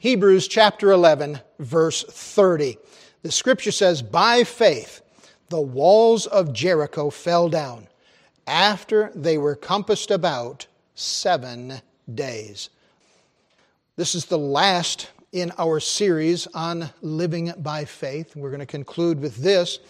Hebrews chapter 11, verse 30. The scripture says, By faith, the walls of Jericho fell down after they were compassed about seven days. This is the last in our series on living by faith. We're going to conclude with this.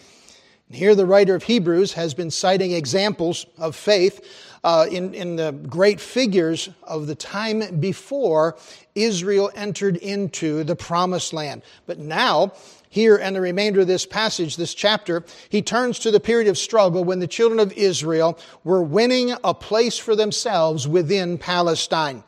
Here, the writer of Hebrews has been citing examples of faith uh, in, in the great figures of the time before Israel entered into the promised land. But now, here and the remainder of this passage, this chapter, he turns to the period of struggle when the children of Israel were winning a place for themselves within Palestine.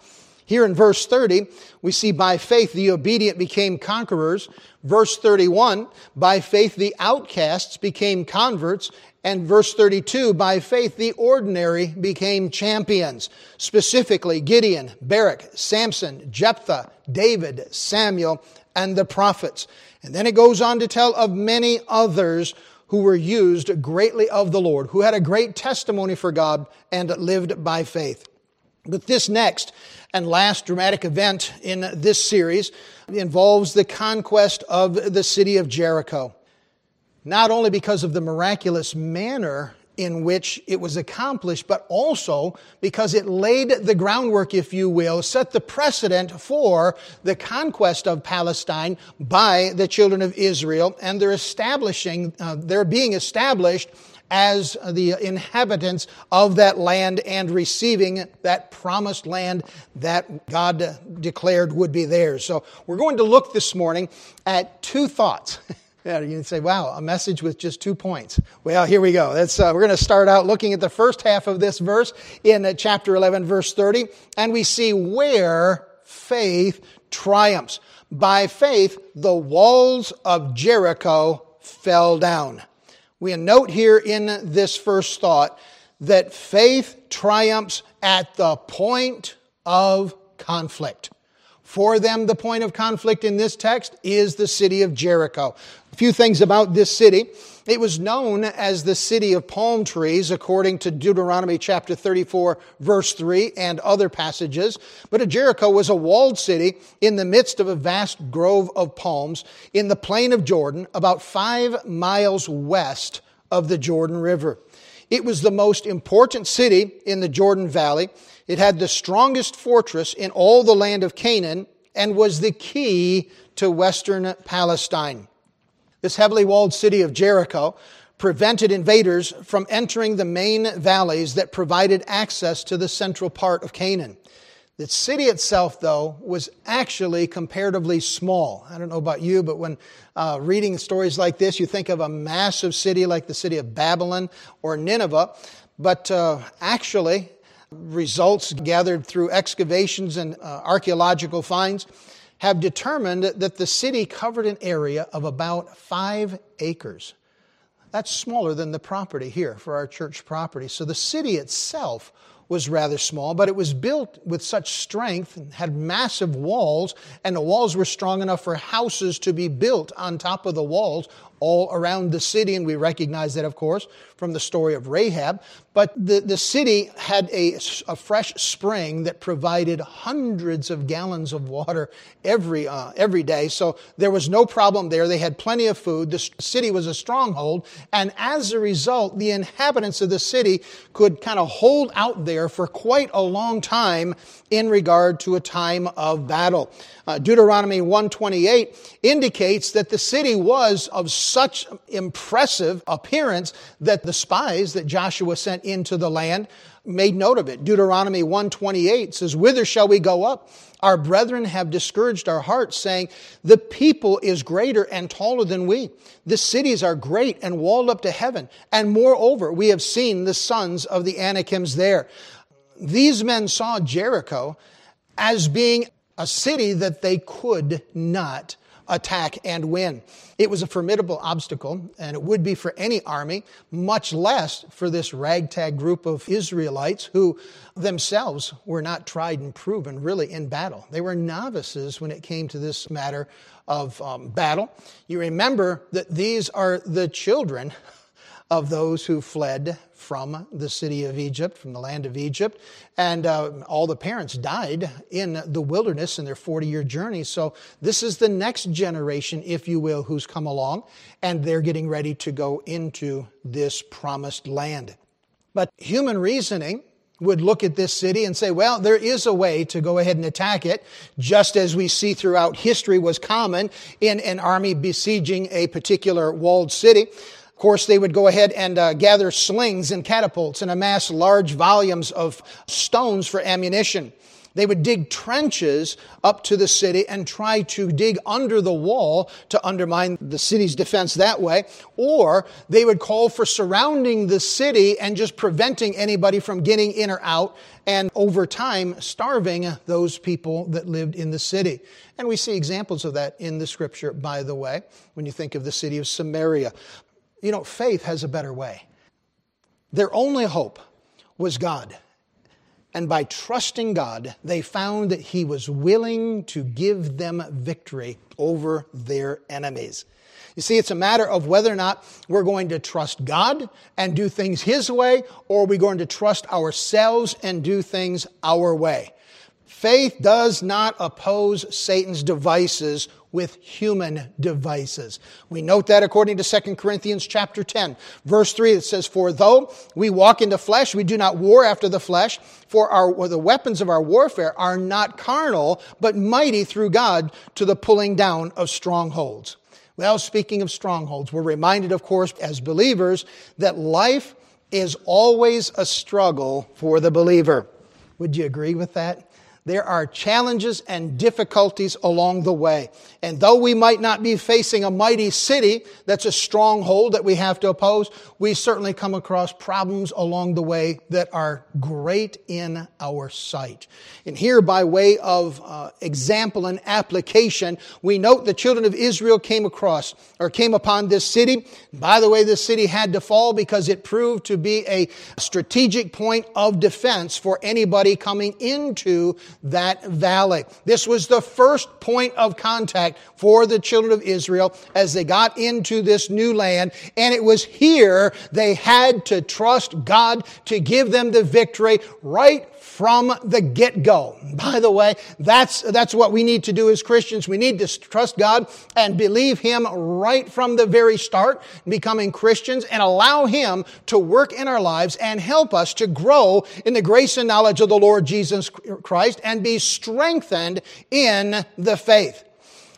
Here in verse 30, we see by faith the obedient became conquerors. Verse 31, by faith the outcasts became converts. And verse 32, by faith the ordinary became champions. Specifically, Gideon, Barak, Samson, Jephthah, David, Samuel, and the prophets. And then it goes on to tell of many others who were used greatly of the Lord, who had a great testimony for God and lived by faith. But this next and last dramatic event in this series involves the conquest of the city of Jericho. Not only because of the miraculous manner in which it was accomplished, but also because it laid the groundwork, if you will, set the precedent for the conquest of Palestine by the children of Israel, and they're establishing, uh, they're being established as the inhabitants of that land and receiving that promised land that God declared would be theirs. So we're going to look this morning at two thoughts. Yeah, you say, wow, a message with just two points. Well, here we go. Uh, we're going to start out looking at the first half of this verse in uh, chapter 11, verse 30, and we see where faith triumphs. By faith, the walls of Jericho fell down. We note here in this first thought that faith triumphs at the point of conflict. For them, the point of conflict in this text is the city of Jericho. A few things about this city. It was known as the city of palm trees, according to Deuteronomy chapter 34, verse 3, and other passages. But Jericho was a walled city in the midst of a vast grove of palms in the plain of Jordan, about five miles west of the Jordan River. It was the most important city in the Jordan Valley. It had the strongest fortress in all the land of Canaan and was the key to western Palestine. This heavily walled city of Jericho prevented invaders from entering the main valleys that provided access to the central part of Canaan. The city itself, though, was actually comparatively small. I don't know about you, but when uh, reading stories like this, you think of a massive city like the city of Babylon or Nineveh. But uh, actually, results gathered through excavations and uh, archaeological finds have determined that the city covered an area of about five acres. That's smaller than the property here for our church property. So the city itself was rather small, but it was built with such strength and had massive walls, and the walls were strong enough for houses to be built on top of the walls all around the city. And we recognize that, of course, from the story of Rahab. But the, the city had a, a fresh spring that provided hundreds of gallons of water every, uh, every day. So there was no problem there. They had plenty of food. The city was a stronghold. And as a result, the inhabitants of the city could kind of hold out there for quite a long time in regard to a time of battle. Uh, Deuteronomy 128 indicates that the city was of such impressive appearance that the spies that Joshua sent into the land made note of it. Deuteronomy 128 says, Whither shall we go up? Our brethren have discouraged our hearts, saying, The people is greater and taller than we. The cities are great and walled up to heaven. And moreover, we have seen the sons of the Anakims there. These men saw Jericho as being a city that they could not attack and win. It was a formidable obstacle, and it would be for any army, much less for this ragtag group of Israelites who themselves were not tried and proven really in battle. They were novices when it came to this matter of um, battle. You remember that these are the children of those who fled from the city of Egypt, from the land of Egypt. And uh, all the parents died in the wilderness in their 40 year journey. So this is the next generation, if you will, who's come along, and they're getting ready to go into this promised land. But human reasoning would look at this city and say, well, there is a way to go ahead and attack it, just as we see throughout history was common in an army besieging a particular walled city. Of course, they would go ahead and uh, gather slings and catapults and amass large volumes of stones for ammunition. They would dig trenches up to the city and try to dig under the wall to undermine the city's defense that way. Or they would call for surrounding the city and just preventing anybody from getting in or out and over time starving those people that lived in the city. And we see examples of that in the scripture, by the way, when you think of the city of Samaria. You know, faith has a better way. Their only hope was God. And by trusting God, they found that He was willing to give them victory over their enemies. You see, it's a matter of whether or not we're going to trust God and do things His way, or are we going to trust ourselves and do things our way. Faith does not oppose Satan's devices with human devices. We note that according to 2 Corinthians chapter 10, verse 3, it says, For though we walk into flesh, we do not war after the flesh, for our, the weapons of our warfare are not carnal, but mighty through God to the pulling down of strongholds. Well, speaking of strongholds, we're reminded, of course, as believers, that life is always a struggle for the believer. Would you agree with that? There are challenges and difficulties along the way. And though we might not be facing a mighty city that's a stronghold that we have to oppose, we certainly come across problems along the way that are great in our sight. And here, by way of uh, example and application, we note the children of Israel came across or came upon this city. By the way, this city had to fall because it proved to be a strategic point of defense for anybody coming into that valley. This was the first point of contact for the children of Israel as they got into this new land. And it was here they had to trust God to give them the victory right from the get-go. By the way, that's, that's what we need to do as Christians. We need to trust God and believe Him right from the very start, becoming Christians, and allow Him to work in our lives and help us to grow in the grace and knowledge of the Lord Jesus Christ and be strengthened in the faith.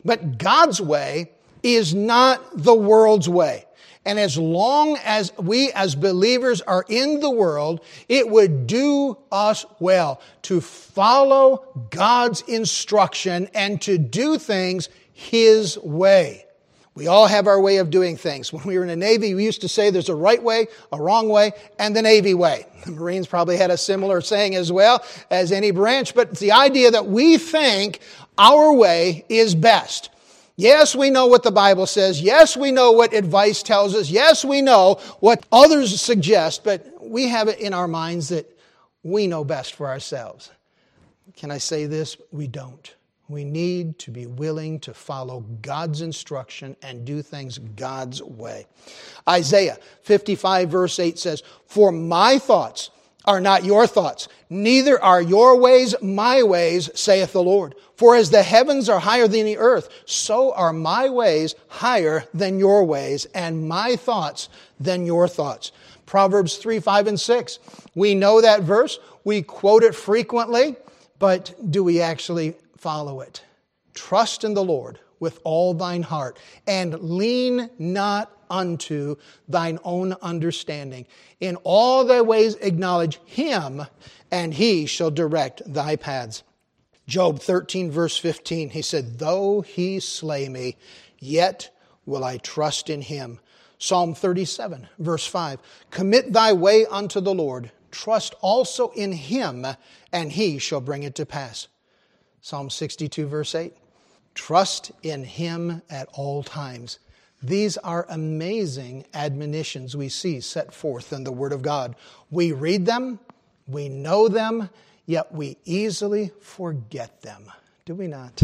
But God's way is not the world's way. And as long as we as believers are in the world, it would do us well to follow God's instruction and to do things His way. We all have our way of doing things. When we were in the Navy, we used to say there's a right way, a wrong way, and the Navy way. The Marines probably had a similar saying as well as any branch, but it's the idea that we think our way is best. Yes, we know what the Bible says. Yes, we know what advice tells us. Yes, we know what others suggest, but we have it in our minds that we know best for ourselves. Can I say this? We don't. We need to be willing to follow God's instruction and do things God's way. Isaiah 55 verse 8 says, For my thoughts are not your thoughts, neither are your ways my ways, saith the Lord. For as the heavens are higher than the earth, so are my ways higher than your ways, and my thoughts than your thoughts. Proverbs 3, 5, and 6. We know that verse. We quote it frequently, but do we actually follow it? Trust in the Lord with all thine heart, and lean not unto thine own understanding. In all thy ways acknowledge him, and he shall direct thy paths. Job 13, verse 15, he said, Though he slay me, yet will I trust in him. Psalm 37, verse 5, Commit thy way unto the Lord, trust also in him, and he shall bring it to pass. Psalm 62, verse 8, Trust in him at all times. These are amazing admonitions we see set forth in the Word of God. We read them, we know them, yet we easily forget them. Do we not?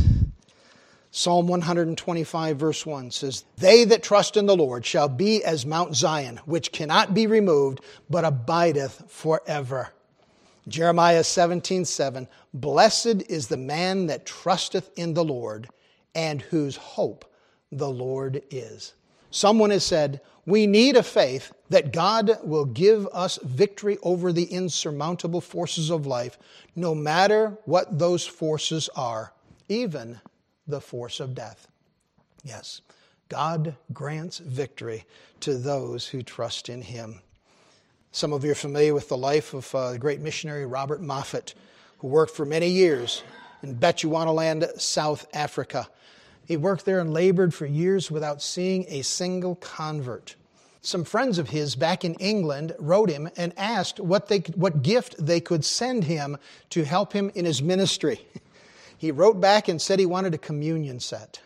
Psalm 125, verse 1 says, They that trust in the Lord shall be as Mount Zion, which cannot be removed, but abideth forever. Jeremiah 17, 7, Blessed is the man that trusteth in the Lord, and whose hope the Lord is. Someone has said, We need a faith that God will give us victory over the insurmountable forces of life, no matter what those forces are, even the force of death. Yes, God grants victory to those who trust in Him. Some of you are familiar with the life of uh, the great missionary Robert Moffat, who worked for many years in Bechuanaland, South Africa. He worked there and labored for years without seeing a single convert. Some friends of his back in England wrote him and asked what, they, what gift they could send him to help him in his ministry. he wrote back and said he wanted a communion set.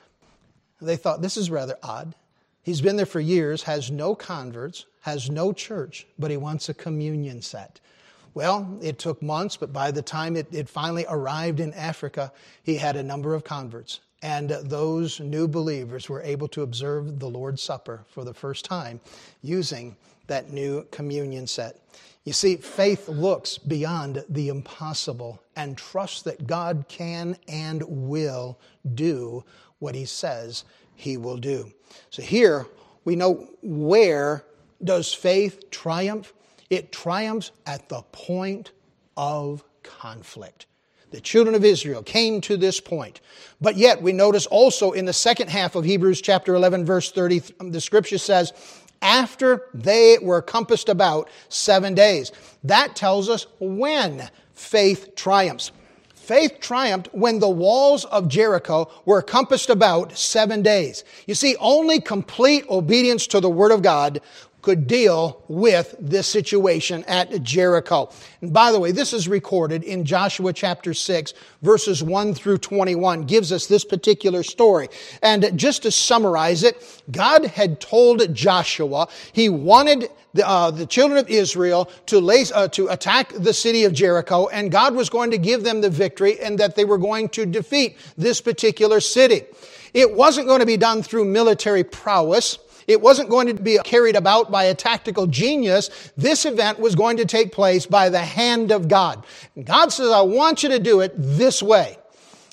They thought, this is rather odd. He's been there for years, has no converts, has no church, but he wants a communion set. Well, it took months, but by the time it, it finally arrived in Africa, he had a number of converts. And those new believers were able to observe the Lord's Supper for the first time using that new communion set. You see, faith looks beyond the impossible and trusts that God can and will do what he says he will do. So here we know where does faith triumph? It triumphs at the point of conflict. The children of Israel came to this point. But yet, we notice also in the second half of Hebrews chapter 11, verse 30, the scripture says, after they were compassed about seven days. That tells us when faith triumphs. Faith triumphed when the walls of Jericho were compassed about seven days. You see, only complete obedience to the Word of God could deal with this situation at Jericho. And by the way, this is recorded in Joshua chapter 6, verses 1 through 21, gives us this particular story. And just to summarize it, God had told Joshua he wanted the, uh, the children of Israel to, lay, uh, to attack the city of Jericho, and God was going to give them the victory and that they were going to defeat this particular city. It wasn't going to be done through military prowess. It wasn't going to be carried about by a tactical genius. This event was going to take place by the hand of God. And God says, I want you to do it this way.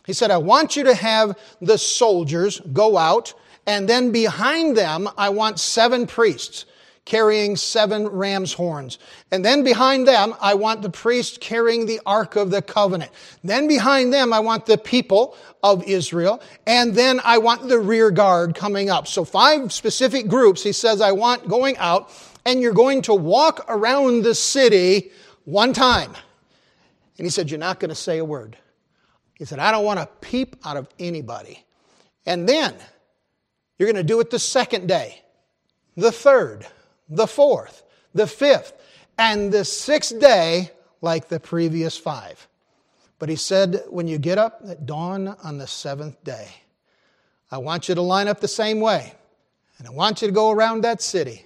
He said, I want you to have the soldiers go out, and then behind them, I want seven priests carrying seven ram's horns. And then behind them, I want the priest carrying the Ark of the Covenant. Then behind them, I want the people of Israel. And then I want the rear guard coming up. So five specific groups he says I want going out and you're going to walk around the city one time. And he said, you're not going to say a word. He said, I don't want to peep out of anybody. And then you're going to do it the second day, the third, the fourth, the fifth, and the sixth day like the previous five. But he said, when you get up at dawn on the seventh day, I want you to line up the same way. And I want you to go around that city.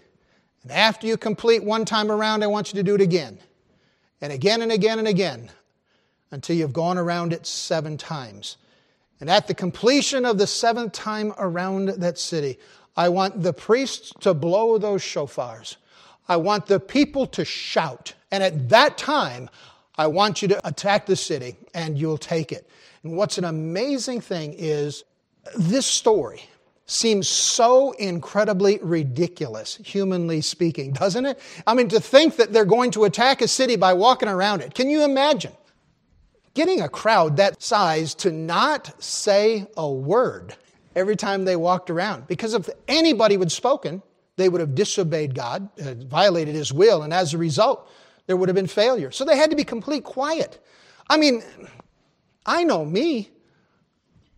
And after you complete one time around, I want you to do it again. And again and again and again until you've gone around it seven times. And at the completion of the seventh time around that city, I want the priests to blow those shofars. I want the people to shout. And at that time, I want you to attack the city and you'll take it. And what's an amazing thing is this story seems so incredibly ridiculous, humanly speaking, doesn't it? I mean, to think that they're going to attack a city by walking around it. Can you imagine? Getting a crowd that size to not say a word every time they walked around. Because if anybody would spoken, they would have disobeyed God, uh, violated His will, and as a result, there would have been failure. So they had to be complete quiet. I mean, I know me.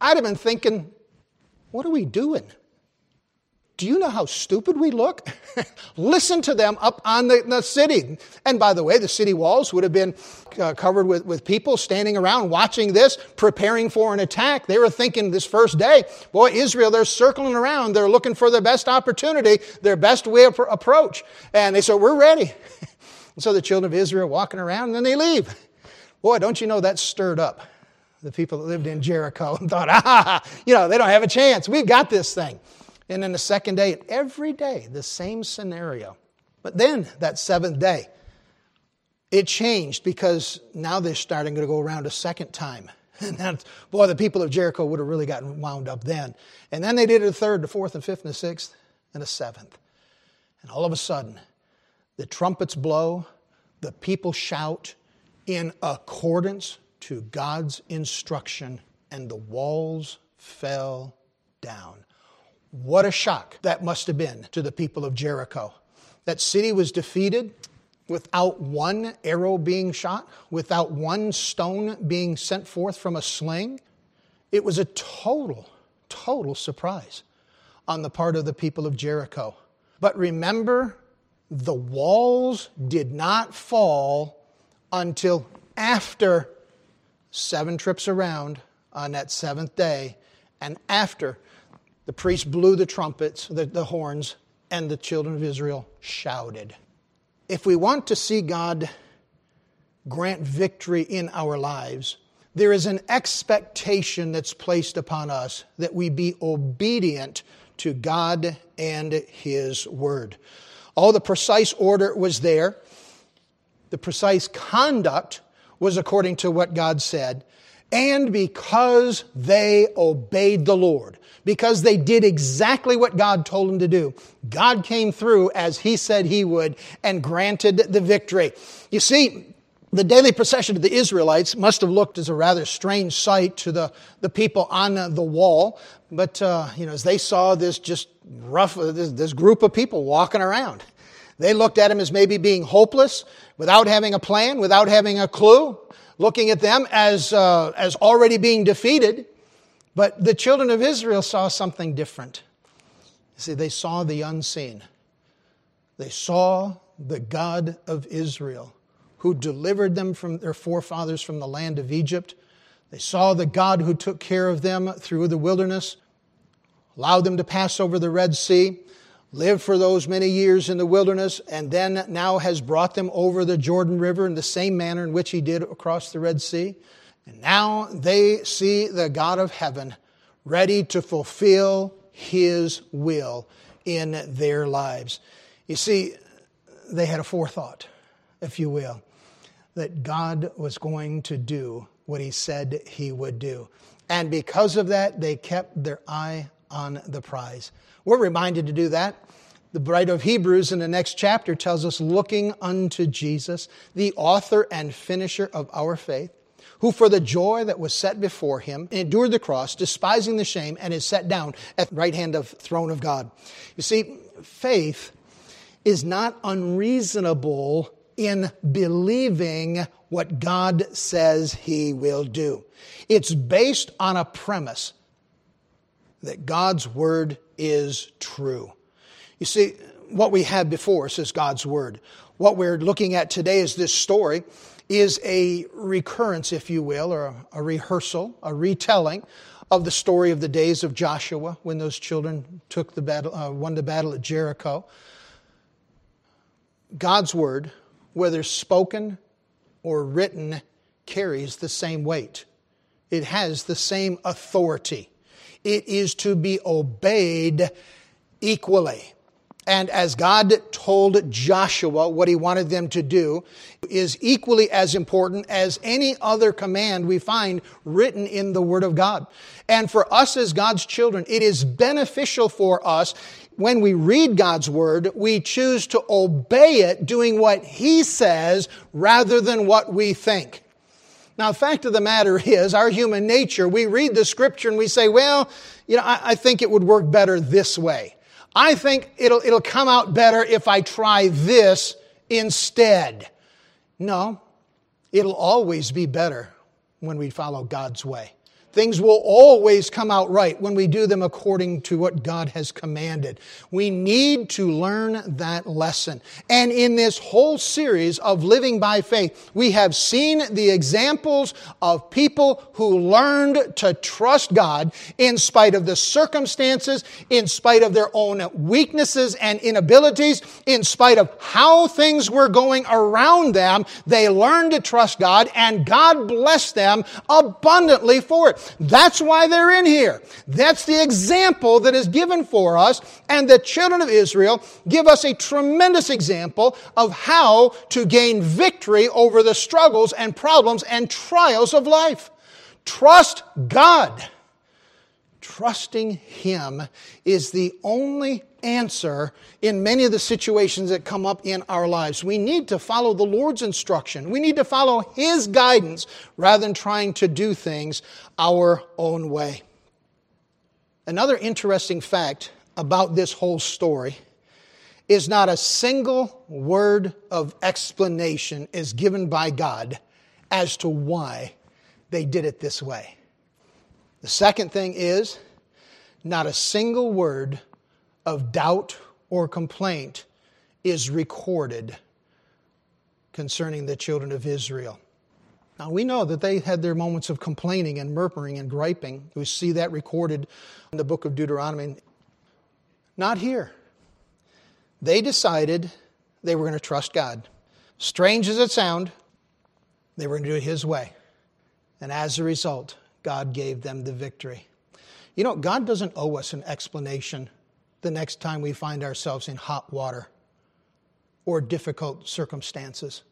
I'd have been thinking, what are we doing? Do you know how stupid we look? Listen to them up on the, the, city. And by the way, the city walls would have been uh, covered with, with people standing around watching this, preparing for an attack. They were thinking this first day, boy, Israel, they're circling around. They're looking for their best opportunity, their best way of approach. And they said, we're ready. and so the children of Israel walking around and then they leave. Boy, don't you know that stirred up the people that lived in Jericho, and thought, ah, you know, they don't have a chance. We've got this thing. And then the second day, every day, the same scenario. But then that seventh day, it changed because now they're starting to go around a second time. And that, boy, the people of Jericho would have really gotten wound up then. And then they did it a third, the fourth, and fifth, and the sixth, and the seventh. And all of a sudden, the trumpets blow, the people shout in accordance to God's instruction, and the walls fell down. What a shock that must have been to the people of Jericho. That city was defeated without one arrow being shot, without one stone being sent forth from a sling. It was a total, total surprise on the part of the people of Jericho. But remember, the walls did not fall until after seven trips around on that seventh day, and after the priest blew the trumpets, the, the horns, and the children of Israel shouted. If we want to see God grant victory in our lives, there is an expectation that's placed upon us that we be obedient to God and His Word. All the precise order was there, the precise conduct was according to what God said, and because they obeyed the Lord, because they did exactly what God told them to do, God came through as He said He would and granted the victory. You see, the daily procession of the Israelites must have looked as a rather strange sight to the, the people on the wall. But, uh, you know, as they saw this just rough, this, this group of people walking around, they looked at him as maybe being hopeless, without having a plan, without having a clue, looking at them as, uh, as already being defeated. But the children of Israel saw something different. You see, they saw the unseen. They saw the God of Israel who delivered them from their forefathers from the land of Egypt. They saw the God who took care of them through the wilderness, allowed them to pass over the Red Sea lived for those many years in the wilderness, and then now has brought them over the Jordan River in the same manner in which he did across the Red Sea. And now they see the God of heaven ready to fulfill his will in their lives. You see, they had a forethought, if you will, that God was going to do what he said he would do. And because of that, they kept their eye on the prize. We're reminded to do that. The writer of Hebrews in the next chapter tells us, looking unto Jesus, the author and finisher of our faith, who for the joy that was set before him endured the cross, despising the shame, and is set down at the right hand of throne of God. You see, faith is not unreasonable in believing what God says he will do. It's based on a premise that God's word is true. You see, what we had before us is God's Word. What we're looking at today is this story is a recurrence, if you will, or a rehearsal, a retelling of the story of the days of Joshua when those children took the battle, uh, won the battle at Jericho. God's word, whether spoken or written, carries the same weight. It has the same authority. It is to be obeyed equally. And as God told Joshua what he wanted them to do is equally as important as any other command we find written in the Word of God. And for us as God's children, it is beneficial for us when we read God's Word, we choose to obey it, doing what He says rather than what we think. Now, the fact of the matter is, our human nature, we read the scripture and we say, well, you know, I, I think it would work better this way. I think it'll, it'll come out better if I try this instead. No, it'll always be better when we follow God's way. Things will always come out right when we do them according to what God has commanded. We need to learn that lesson. And in this whole series of living by faith, we have seen the examples of people who learned to trust God in spite of the circumstances, in spite of their own weaknesses and inabilities, in spite of how things were going around them. They learned to trust God and God blessed them abundantly for it. That's why they're in here. That's the example that is given for us. And the children of Israel give us a tremendous example of how to gain victory over the struggles and problems and trials of life. Trust God. Trusting Him is the only answer in many of the situations that come up in our lives. We need to follow the Lord's instruction. We need to follow His guidance rather than trying to do things our own way. Another interesting fact about this whole story is not a single word of explanation is given by God as to why they did it this way. The second thing is not a single word of doubt or complaint is recorded concerning the children of Israel. Now, we know that they had their moments of complaining and murmuring and griping. We see that recorded in the book of Deuteronomy. Not here. They decided they were going to trust God. Strange as it sounds, they were going to do it His way. And as a result, God gave them the victory. You know, God doesn't owe us an explanation the next time we find ourselves in hot water or difficult circumstances.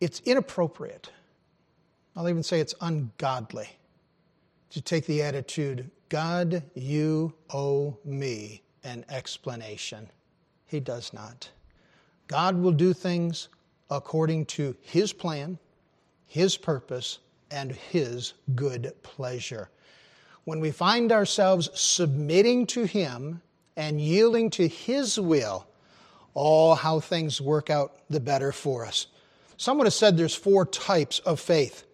It's inappropriate. I'll even say it's ungodly to take the attitude God, you owe me an explanation. He does not. God will do things according to His plan, His purpose, and His good pleasure when we find ourselves submitting to Him and yielding to His will, all oh, how things work out the better for us. Someone has said there's four types of faith.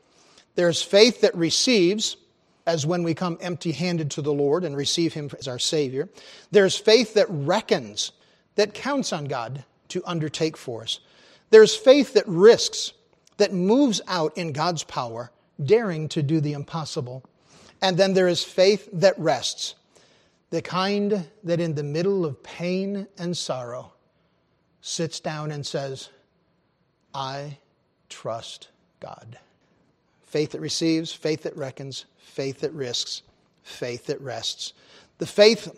There's faith that receives, as when we come empty handed to the Lord and receive Him as our Savior. There's faith that reckons, that counts on God to undertake for us. There's faith that risks, that moves out in God's power, daring to do the impossible. And then there is faith that rests, the kind that in the middle of pain and sorrow sits down and says, I trust God. Faith that receives, faith that reckons, faith that risks, faith that rests. The faith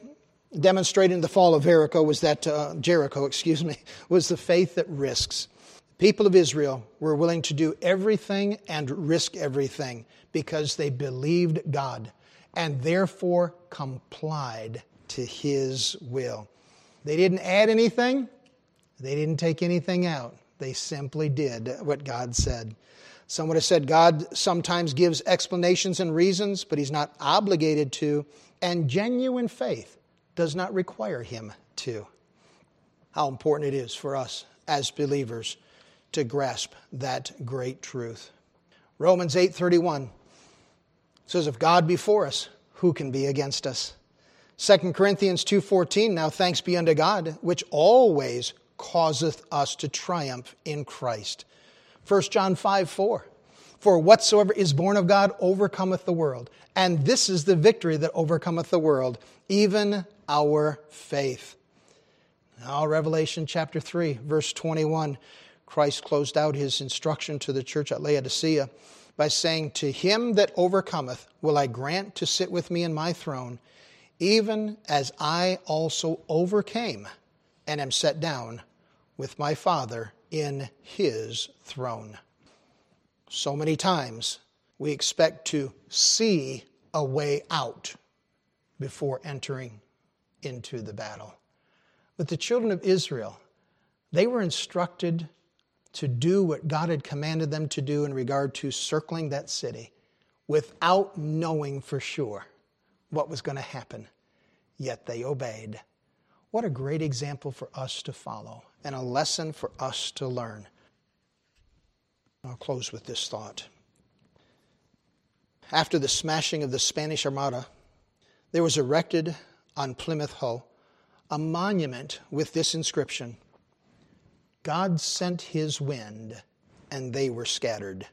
demonstrated in the fall of Jericho was that uh, Jericho, excuse me, was the faith that risks people of Israel were willing to do everything and risk everything because they believed God and therefore complied to his will. They didn't add anything, they didn't take anything out. They simply did what God said. Someone has said God sometimes gives explanations and reasons, but he's not obligated to, and genuine faith does not require him to. How important it is for us as believers to grasp that great truth. Romans 8:31 says if God be for us, who can be against us? 2 Corinthians 2:14 Now thanks be unto God which always causeth us to triumph in Christ. 1 John 5 4. For whatsoever is born of God overcometh the world. And this is the victory that overcometh the world, even our faith. Now, Revelation chapter 3, verse 21. Christ closed out his instruction to the church at Laodicea by saying, To him that overcometh will I grant to sit with me in my throne, even as I also overcame and am set down with my Father in his throne. So many times we expect to see a way out before entering into the battle. But the children of Israel, they were instructed to do what God had commanded them to do in regard to circling that city without knowing for sure what was going to happen. Yet they obeyed. What a great example for us to follow and a lesson for us to learn. I'll close with this thought. After the smashing of the Spanish Armada, there was erected on Plymouth Hoe a monument with this inscription God sent his wind, and they were scattered.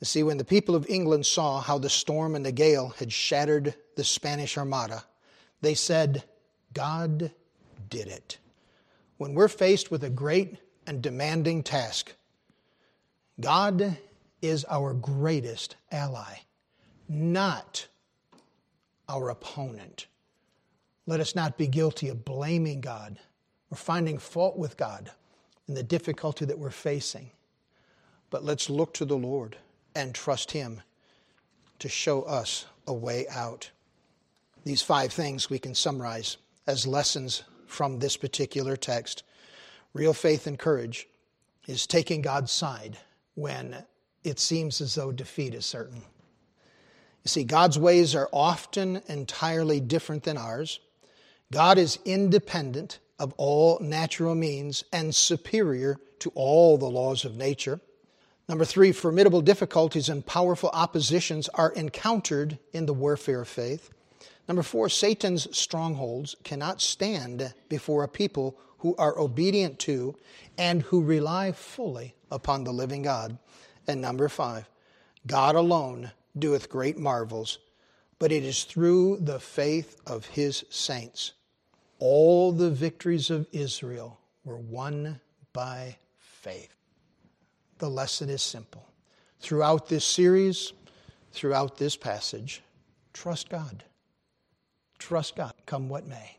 You see, when the people of England saw how the storm and the gale had shattered the Spanish Armada, they said, God did it. When we're faced with a great and demanding task, God is our greatest ally, not our opponent. Let us not be guilty of blaming God or finding fault with God in the difficulty that we're facing. But let's look to the Lord and trust Him to show us a way out. These five things we can summarize as lessons from this particular text. Real faith and courage is taking God's side when it seems as though defeat is certain. You see, God's ways are often entirely different than ours. God is independent of all natural means and superior to all the laws of nature. Number three, formidable difficulties and powerful oppositions are encountered in the warfare of faith. Number four, Satan's strongholds cannot stand before a people who are obedient to and who rely fully upon the living God. And number five, God alone doeth great marvels, but it is through the faith of his saints. All the victories of Israel were won by faith. The lesson is simple. Throughout this series, throughout this passage, trust God. Trust God, come what may.